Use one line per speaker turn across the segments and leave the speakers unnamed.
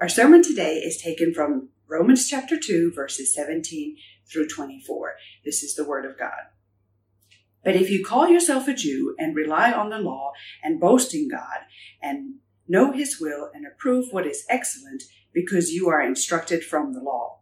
Our sermon today is taken from Romans chapter 2, verses 17 through 24. This is the Word of God. But if you call yourself a Jew and rely on the law and boast in God and know His will and approve what is excellent because you are instructed from the law,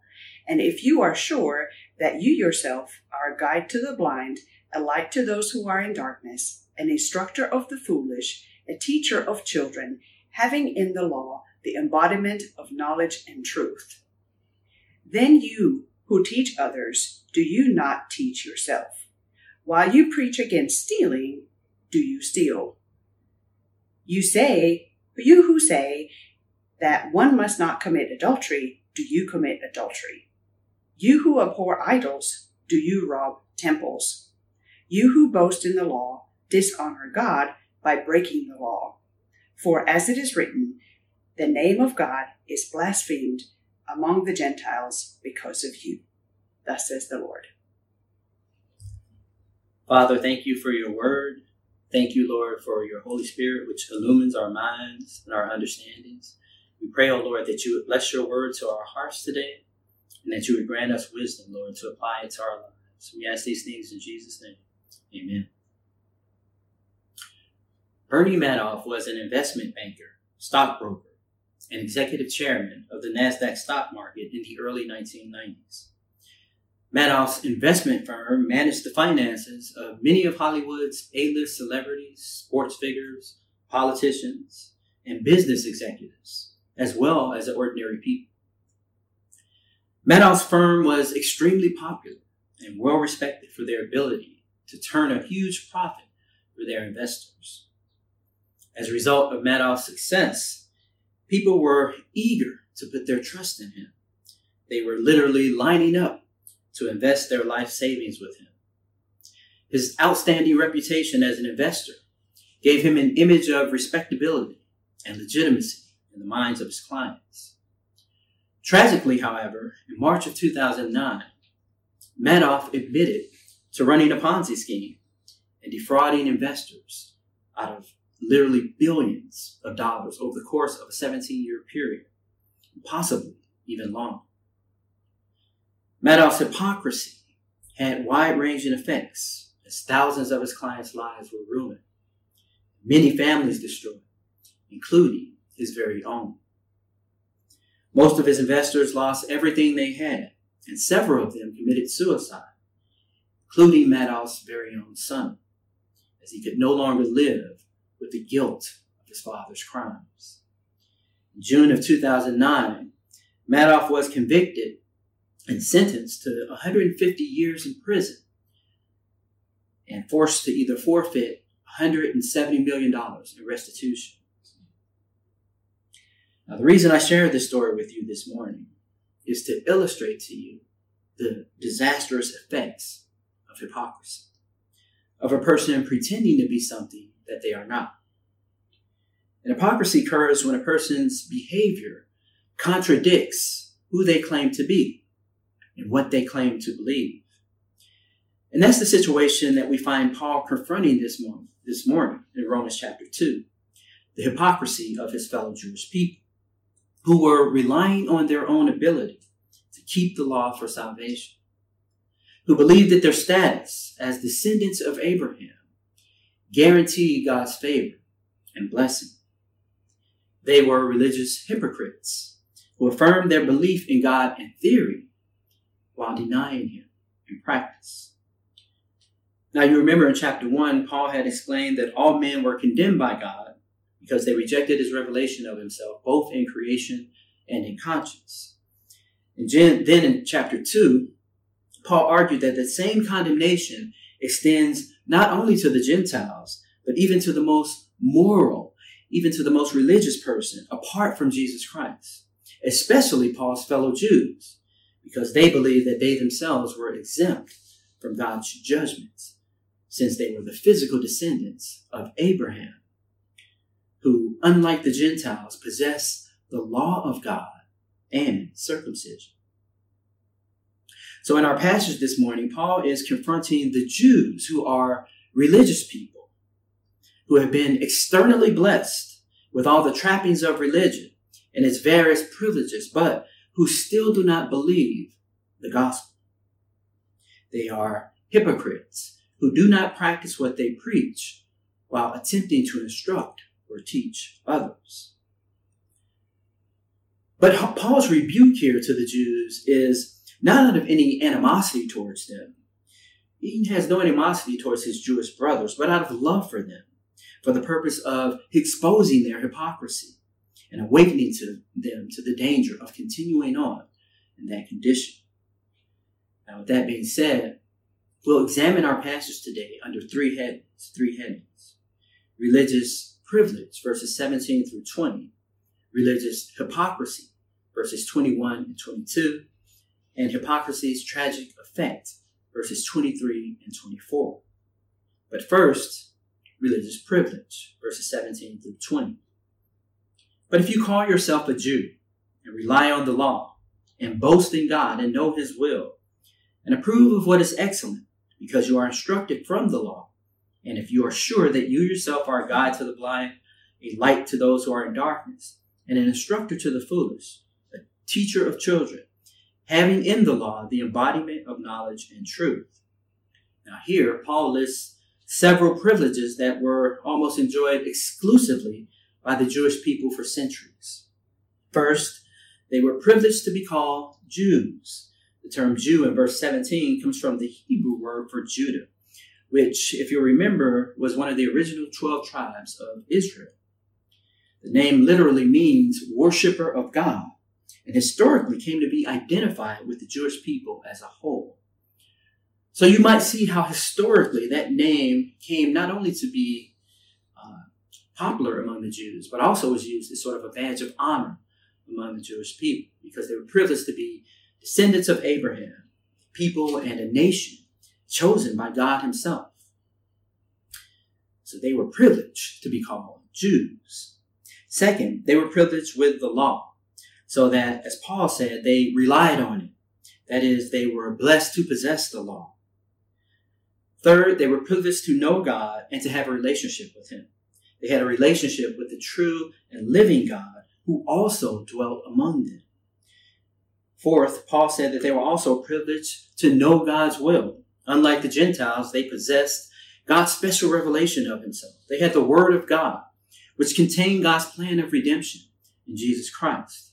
and if you are sure that you yourself are a guide to the blind, a light to those who are in darkness, an instructor of the foolish, a teacher of children, having in the law the embodiment of knowledge and truth. Then you who teach others, do you not teach yourself? While you preach against stealing, do you steal? You say, you who say that one must not commit adultery, do you commit adultery? You who abhor idols, do you rob temples? You who boast in the law, dishonor God by breaking the law. For as it is written, the name of God is blasphemed among the Gentiles because of you. Thus says the Lord.
Father, thank you for your word. Thank you, Lord, for your Holy Spirit, which illumines our minds and our understandings. We pray, O oh Lord, that you would bless your word to our hearts today and that you would grant us wisdom, Lord, to apply it to our lives. We ask these things in Jesus' name. Amen. Bernie Madoff was an investment banker, stockbroker, and executive chairman of the NASDAQ stock market in the early 1990s. Madoff's investment firm managed the finances of many of Hollywood's A-list celebrities, sports figures, politicians, and business executives, as well as ordinary people. Madoff's firm was extremely popular and well respected for their ability to turn a huge profit for their investors. As a result of Madoff's success, people were eager to put their trust in him. They were literally lining up to invest their life savings with him. His outstanding reputation as an investor gave him an image of respectability and legitimacy in the minds of his clients. Tragically, however, in March of 2009, Madoff admitted to running a Ponzi scheme and defrauding investors out of literally billions of dollars over the course of a 17 year period, possibly even longer. Madoff's hypocrisy had wide ranging effects as thousands of his clients' lives were ruined, many families destroyed, including his very own. Most of his investors lost everything they had, and several of them committed suicide, including Madoff's very own son, as he could no longer live with the guilt of his father's crimes. In June of 2009, Madoff was convicted and sentenced to 150 years in prison and forced to either forfeit $170 million in restitution. Now, the reason I share this story with you this morning is to illustrate to you the disastrous effects of hypocrisy, of a person pretending to be something that they are not. And hypocrisy occurs when a person's behavior contradicts who they claim to be and what they claim to believe. And that's the situation that we find Paul confronting this morning, this morning in Romans chapter 2, the hypocrisy of his fellow Jewish people who were relying on their own ability to keep the law for salvation, who believed that their status as descendants of Abraham guaranteed God's favor and blessing. They were religious hypocrites who affirmed their belief in God in theory while denying Him in practice. Now, you remember in chapter 1, Paul had explained that all men were condemned by God because they rejected his revelation of himself, both in creation and in conscience. And then in chapter 2, Paul argued that the same condemnation extends not only to the Gentiles, but even to the most moral, even to the most religious person apart from Jesus Christ, especially Paul's fellow Jews, because they believed that they themselves were exempt from God's judgments, since they were the physical descendants of Abraham who, unlike the Gentiles, possess the law of God and circumcision. So, in our passage this morning, Paul is confronting the Jews who are religious people who have been externally blessed with all the trappings of religion and its various privileges, but who still do not believe the gospel. They are hypocrites who do not practice what they preach while attempting to instruct or teach others. But Paul's rebuke here to the Jews is not out of any animosity towards them. He has no animosity towards his Jewish brothers, but out of love for them, for the purpose of exposing their hypocrisy and awakening to them to the danger of continuing on in that condition. Now, with that being said, we'll examine our passage today under three headings, three headings. Religious privilege, verses 17 through 20. Religious hypocrisy, verses 21 and 22. And hypocrisy's tragic effect, verses 23 and 24. But first, religious privilege, verses 17 through 20. But if you call yourself a Jew and rely on the law and boast in God and know his will and approve of what is excellent because you are instructed from the law, and if you are sure that you yourself are a guide to the blind, a light to those who are in darkness, and an instructor to the foolish, a teacher of children, having in the law the embodiment of knowledge and truth. Now, here, Paul lists several privileges that were almost enjoyed exclusively by the Jewish people for centuries. First, they were privileged to be called Jews. The term Jew in verse 17 comes from the Hebrew word for Judah, which, if you remember, was one of the original 12 tribes of Israel. The name literally means worshiper of God, and historically came to be identified with the Jewish people as a whole. So you might see how historically that name came not only to be uh, popular among the Jews, but also was used as sort of a badge of honor among the Jewish people because they were privileged to be descendants of Abraham, people and a nation chosen by God Himself. So they were privileged to be called Jews. Second, they were privileged with the law, so that, as Paul said, they relied on it. That is, they were blessed to possess the law. Third, they were privileged to know God and to have a relationship with Him. They had a relationship with the true and living God who also dwelt among them. Fourth, Paul said that they were also privileged to know God's will. Unlike the Gentiles, they possessed God's special revelation of himself. They had the Word of God, which contained God's plan of redemption in Jesus Christ.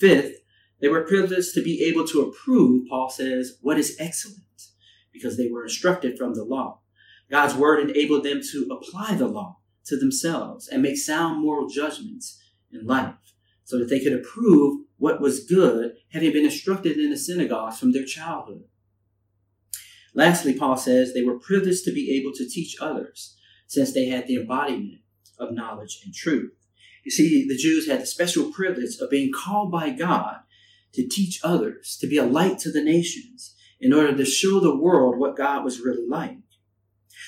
Fifth, they were privileged to be able to approve, Paul says, what is excellent, because they were instructed from the law. God's Word enabled them to apply the law to themselves and make sound moral judgments in life so that they could approve what was good, having been instructed in the synagogues from their childhood. Lastly, Paul says they were privileged to be able to teach others, since they had the embodiment of knowledge and truth. You see, the Jews had the special privilege of being called by God to teach others, to be a light to the nations, in order to show the world what God was really like.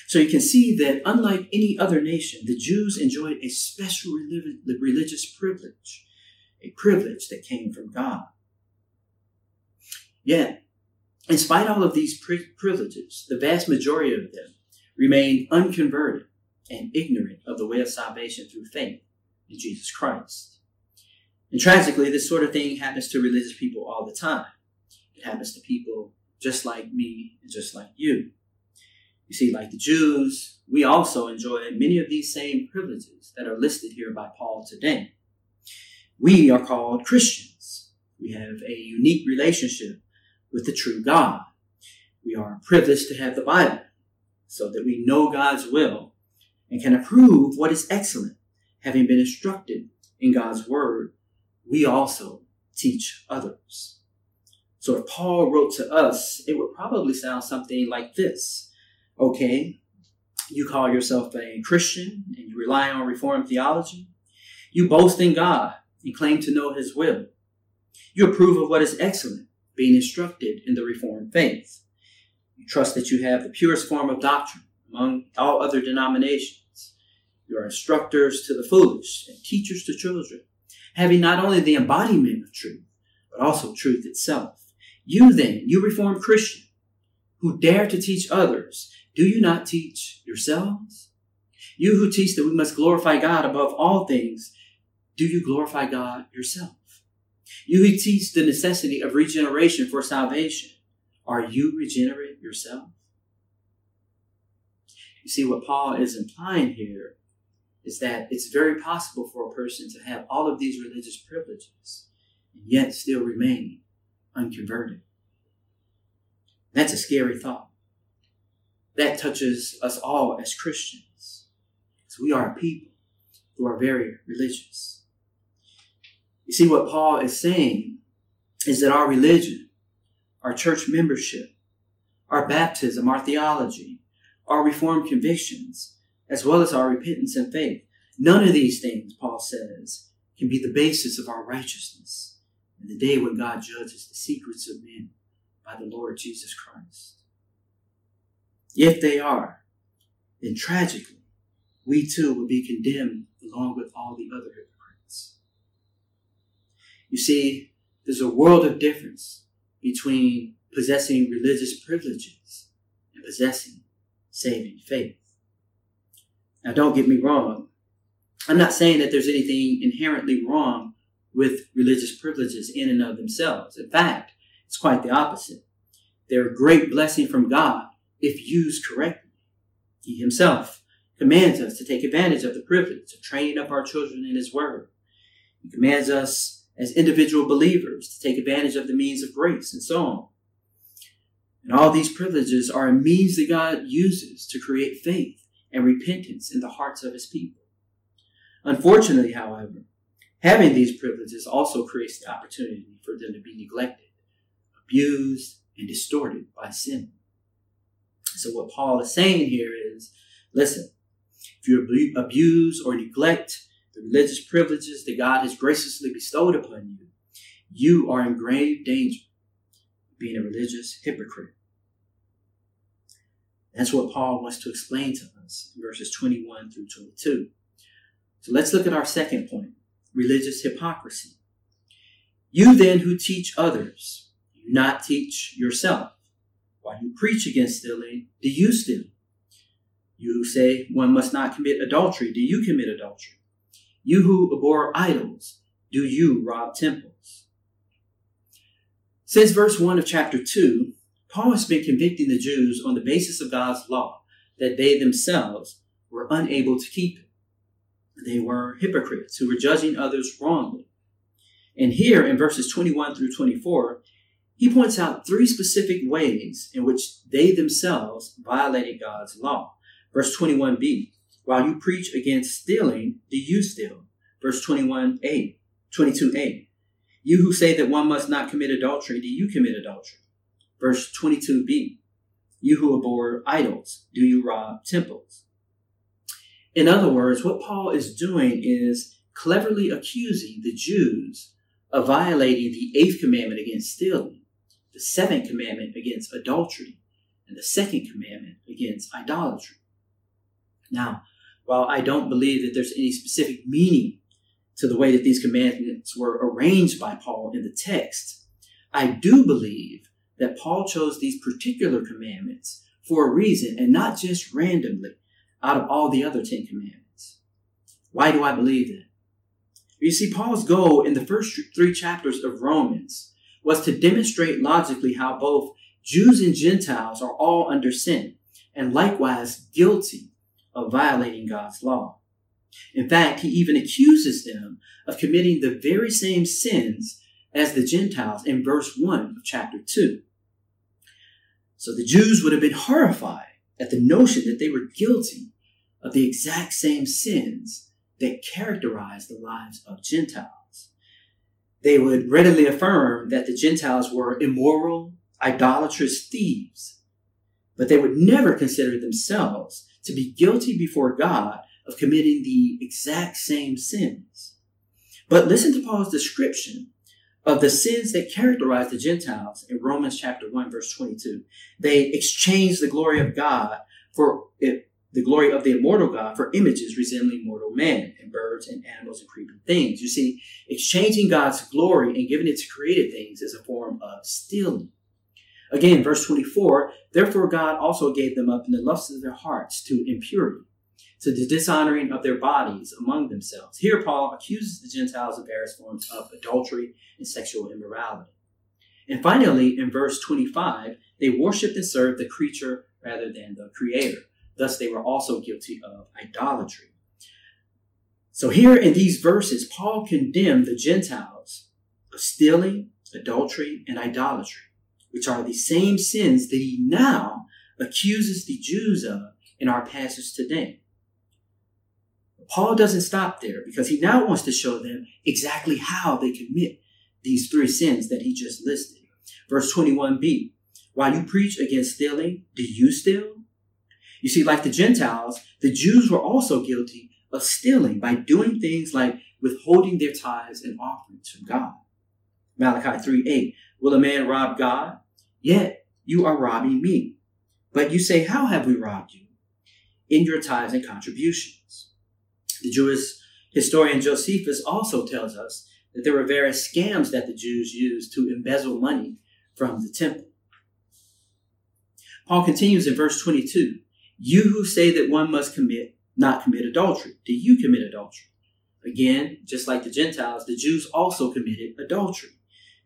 So you can see that unlike any other nation, the Jews enjoyed a special religious privilege a privilege that came from God. Yet, in spite of all of these privileges, the vast majority of them remained unconverted and ignorant of the way of salvation through faith in Jesus Christ. And tragically, this sort of thing happens to religious people all the time. It happens to people just like me and just like you. You see, like the Jews, we also enjoy many of these same privileges that are listed here by Paul today. We are called Christians. We have a unique relationship with the true God. We are privileged to have the Bible so that we know God's will and can approve what is excellent. Having been instructed in God's word, we also teach others. So if Paul wrote to us, it would probably sound something like this. Okay, you call yourself a Christian and you rely on Reformed theology. You boast in God and claim to know his will. You approve of what is excellent, being instructed in the Reformed faith. You trust that you have the purest form of doctrine among all other denominations. You are instructors to the foolish and teachers to children, having not only the embodiment of truth, but also truth itself. You then, you Reformed Christian, who dare to teach others, do you not teach yourselves? You who teach that we must glorify God above all things do you glorify God yourself? You who teach the necessity of regeneration for salvation, are you regenerate yourself? You see, what Paul is implying here is that it's very possible for a person to have all of these religious privileges and yet still remain unconverted. That's a scary thought. That touches us all as Christians. Because we are a people who are very religious. You see, what Paul is saying is that our religion, our church membership, our baptism, our theology, our reformed convictions, as well as our repentance and faith, none of these things, Paul says, can be the basis of our righteousness in the day when God judges the secrets of men by the Lord Jesus Christ. If they are, then tragically, we too will be condemned along with all the other hypocrites. You see, there's a world of difference between possessing religious privileges and possessing saving faith. Now, don't get me wrong. I'm not saying that there's anything inherently wrong with religious privileges in and of themselves. In fact, it's quite the opposite. They're a great blessing from God if used correctly. He himself commands us to take advantage of the privilege of training up our children in His Word. He commands us as individual believers to take advantage of the means of grace and so on. And all these privileges are a means that God uses to create faith and repentance in the hearts of His people. Unfortunately, however, having these privileges also creates the opportunity for them to be neglected, abused, and distorted by sin. So what Paul is saying here is, listen, if you abuse or neglect the religious privileges that God has graciously bestowed upon you, you are in grave danger of being a religious hypocrite. That's what Paul wants to explain to us in verses 21 through 22. So let's look at our second point religious hypocrisy. You then who teach others, do not teach yourself. While you preach against stealing, do you steal? You who say one must not commit adultery. Do you commit adultery? You who abhor idols, do you rob temples? Since verse 1 of chapter 2, Paul has been convicting the Jews on the basis of God's law that they themselves were unable to keep it. They were hypocrites who were judging others wrongly. And here in verses 21 through 24, he points out three specific ways in which they themselves violated God's law. Verse 21b, while you preach against stealing, do you steal? Verse 21a, 22a, you who say that one must not commit adultery, do you commit adultery? Verse 22b, you who abhor idols, do you rob temples? In other words, what Paul is doing is cleverly accusing the Jews of violating the eighth commandment against stealing, the seventh commandment against adultery, and the second commandment against idolatry. Now, while I don't believe that there's any specific meaning to the way that these commandments were arranged by Paul in the text, I do believe that Paul chose these particular commandments for a reason and not just randomly out of all the other Ten Commandments. Why do I believe that? You see, Paul's goal in the first three chapters of Romans was to demonstrate logically how both Jews and Gentiles are all under sin and likewise guilty of violating God's law. In fact, he even accuses them of committing the very same sins as the Gentiles in verse 1 of chapter 2. So the Jews would have been horrified at the notion that they were guilty of the exact same sins that characterized the lives of Gentiles. They would readily affirm that the Gentiles were immoral, idolatrous thieves, but they would never consider themselves to be guilty before God of committing the exact same sins. But listen to Paul's description of the sins that characterize the Gentiles in Romans chapter 1 verse 22. They exchanged the glory of God for it, the glory of the immortal God for images resembling mortal man and birds and animals and creeping things. You see, exchanging God's glory and giving it to created things is a form of stealing. Again, verse 24, therefore God also gave them up in the lusts of their hearts to impurity, to the dishonoring of their bodies among themselves. Here, Paul accuses the Gentiles of various forms of adultery and sexual immorality. And finally, in verse 25, they worshiped and served the creature rather than the creator. Thus, they were also guilty of idolatry. So, here in these verses, Paul condemned the Gentiles of stealing, adultery, and idolatry, which are the same sins that he now accuses the Jews of in our passage today. Paul doesn't stop there because he now wants to show them exactly how they commit these three sins that he just listed. Verse 21b While you preach against stealing, do you steal? You see, like the Gentiles, the Jews were also guilty of stealing by doing things like withholding their tithes and offerings from God. Malachi 3 8 Will a man rob God? Yet you are robbing me. But you say, How have we robbed you? In your tithes and contributions. The Jewish historian Josephus also tells us that there were various scams that the Jews used to embezzle money from the temple. Paul continues in verse 22 You who say that one must commit, not commit adultery, do you commit adultery? Again, just like the Gentiles, the Jews also committed adultery.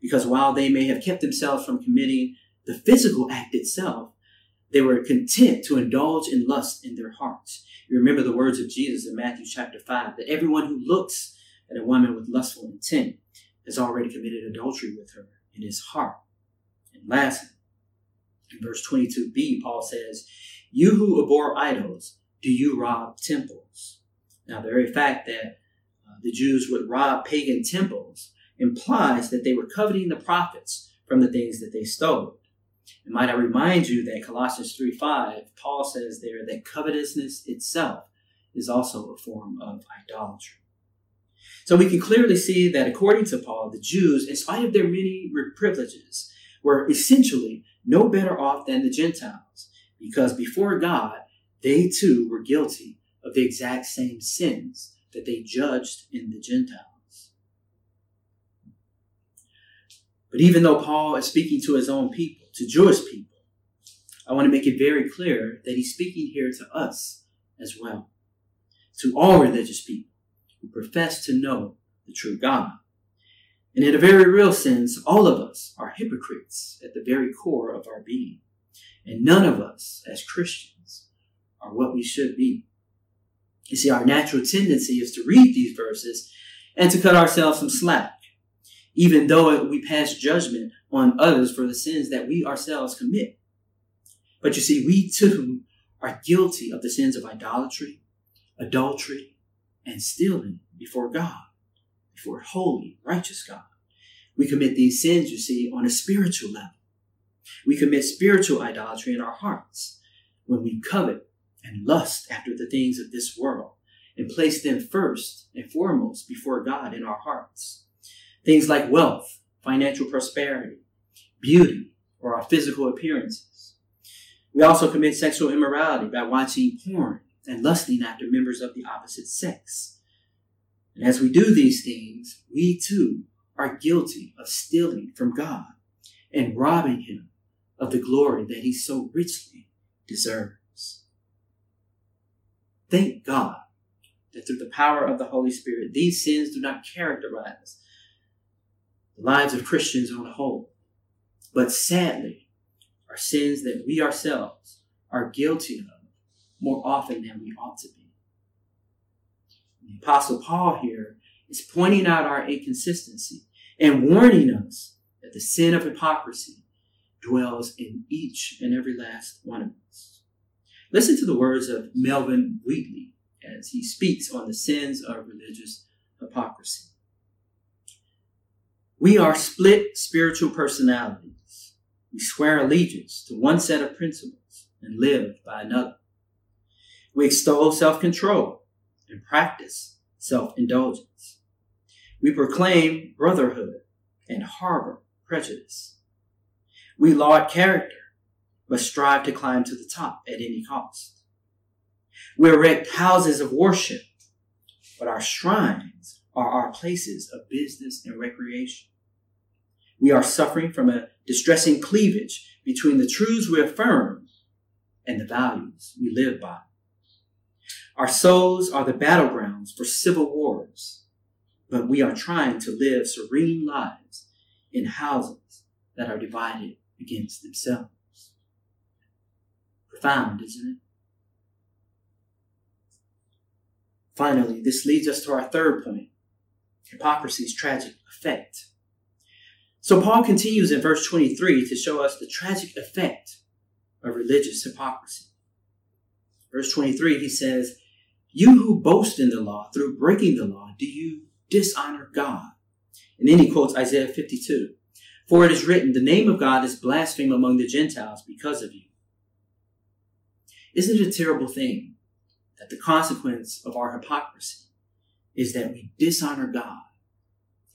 Because while they may have kept themselves from committing the physical act itself, they were content to indulge in lust in their hearts. You remember the words of Jesus in Matthew chapter 5 that everyone who looks at a woman with lustful intent has already committed adultery with her in his heart. And lastly, in verse 22b, Paul says, You who abhor idols, do you rob temples? Now, the very fact that uh, the Jews would rob pagan temples implies that they were coveting the profits from the things that they stole. And might I remind you that Colossians 3 5, Paul says there that covetousness itself is also a form of idolatry. So we can clearly see that according to Paul, the Jews, in spite of their many privileges, were essentially no better off than the Gentiles, because before God, they too were guilty of the exact same sins that they judged in the Gentiles. But even though Paul is speaking to his own people, to Jewish people, I want to make it very clear that he's speaking here to us as well, to all religious people who profess to know the true God. And in a very real sense, all of us are hypocrites at the very core of our being. And none of us, as Christians, are what we should be. You see, our natural tendency is to read these verses and to cut ourselves some slack, even though we pass judgment on others for the sins that we ourselves commit. But you see, we too are guilty of the sins of idolatry, adultery, and stealing before God, before holy, righteous God. We commit these sins, you see, on a spiritual level. We commit spiritual idolatry in our hearts when we covet and lust after the things of this world and place them first and foremost before God in our hearts. Things like wealth, financial prosperity, beauty, or our physical appearances. We also commit sexual immorality by watching porn and lusting after members of the opposite sex. And as we do these things, we too are guilty of stealing from God and robbing Him of the glory that He so richly deserves. Thank God that through the power of the Holy Spirit, these sins do not characterize the lives of Christians on the whole, but sadly are sins that we ourselves are guilty of more often than we ought to be. The Apostle Paul here is pointing out our inconsistency and warning us that the sin of hypocrisy dwells in each and every last one of us. Listen to the words of Melvin Wheatley as he speaks on the sins of religious hypocrisy. We are split spiritual personalities. We swear allegiance to one set of principles and live by another. We extol self control and practice self indulgence. We proclaim brotherhood and harbor prejudice. We laud character, but strive to climb to the top at any cost. We erect houses of worship, but our shrines are our places of business and recreation. We are suffering from a distressing cleavage between the truths we affirm and the values we live by. Our souls are the battlegrounds for civil wars, but we are trying to live serene lives in houses that are divided against themselves. Profound, isn't it? Finally, this leads us to our third point hypocrisy's tragic effect. So Paul continues in verse 23 to show us the tragic effect of religious hypocrisy. Verse 23, he says, You who boast in the law through breaking the law, do you dishonor God? And then he quotes Isaiah 52 For it is written, The name of God is blasphemed among the Gentiles because of you. Isn't it a terrible thing that the consequence of our hypocrisy is that we dishonor God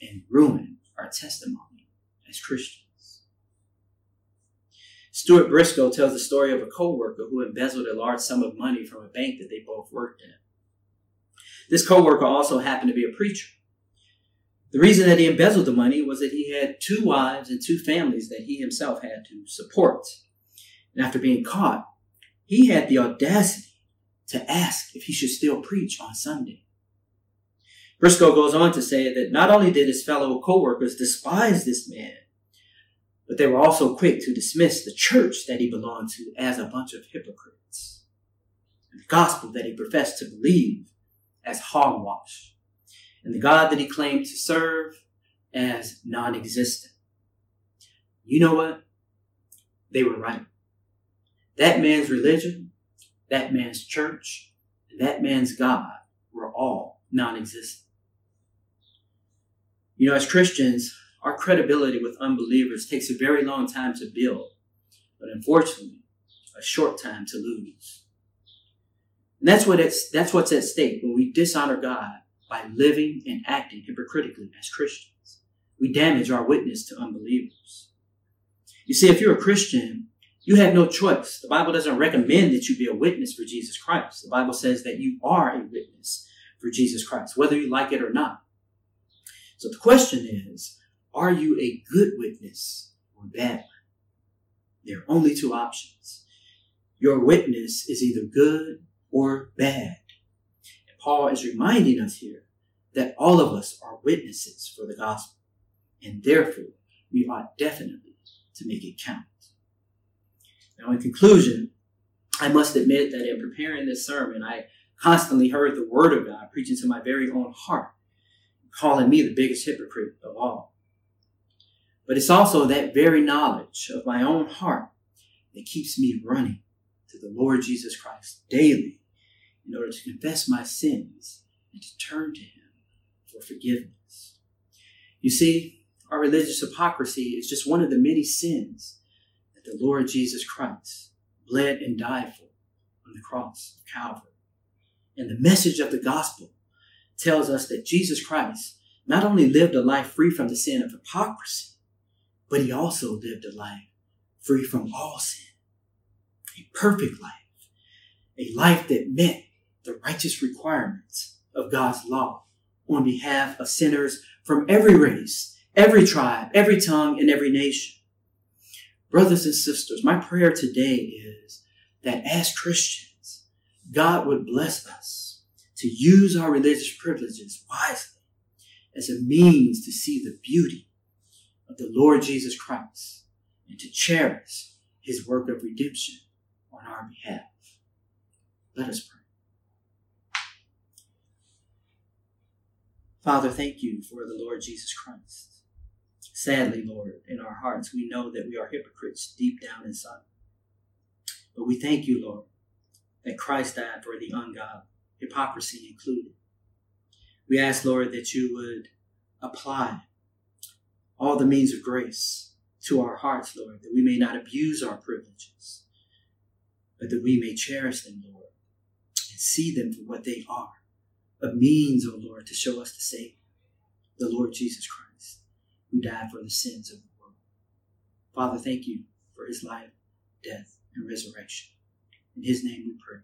and ruin our testimony as Christians? Stuart Briscoe tells the story of a co-worker who embezzled a large sum of money from a bank that they both worked at. This co-worker also happened to be a preacher. The reason that he embezzled the money was that he had two wives and two families that he himself had to support. And after being caught, he had the audacity to ask if he should still preach on Sunday. Briscoe goes on to say that not only did his fellow co-workers despise this man, but they were also quick to dismiss the church that he belonged to as a bunch of hypocrites, and the gospel that he professed to believe as hogwash, and the God that he claimed to serve as non existent. You know what? They were right. That man's religion, that man's church, and that man's God were all non existent. You know, as Christians, our credibility with unbelievers takes a very long time to build, but unfortunately, a short time to lose. And that's what it's, that's what's at stake when we dishonor God by living and acting hypocritically as Christians. We damage our witness to unbelievers. You see, if you're a Christian, you have no choice. The Bible doesn't recommend that you be a witness for Jesus Christ. The Bible says that you are a witness for Jesus Christ, whether you like it or not. So the question is, are you a good witness or bad one? There are only two options. Your witness is either good or bad. And Paul is reminding us here that all of us are witnesses for the gospel. And therefore, we ought definitely to make it count. Now, in conclusion, I must admit that in preparing this sermon, I constantly heard the word of God preaching to my very own heart, calling me the biggest hypocrite of all. But it's also that very knowledge of my own heart that keeps me running to the Lord Jesus Christ daily in order to confess my sins and to turn to Him for forgiveness. You see, our religious hypocrisy is just one of the many sins that the Lord Jesus Christ bled and died for on the cross of Calvary. And the message of the gospel tells us that Jesus Christ not only lived a life free from the sin of hypocrisy, but he also lived a life free from all sin, a perfect life, a life that met the righteous requirements of God's law on behalf of sinners from every race, every tribe, every tongue, and every nation. Brothers and sisters, my prayer today is that as Christians, God would bless us to use our religious privileges wisely as a means to see the beauty of the Lord Jesus Christ and to cherish his work of redemption on our behalf. Let us pray. Father, thank you for the Lord Jesus Christ. Sadly, Lord, in our hearts, we know that we are hypocrites deep down inside. But we thank you, Lord, that Christ died for the ungodly, hypocrisy included. We ask, Lord, that you would apply all the means of grace to our hearts, Lord, that we may not abuse our privileges, but that we may cherish them, Lord, and see them for what they are a means, O oh Lord, to show us the Savior, the Lord Jesus Christ, who died for the sins of the world. Father, thank you for his life, death, and resurrection. In his name we pray.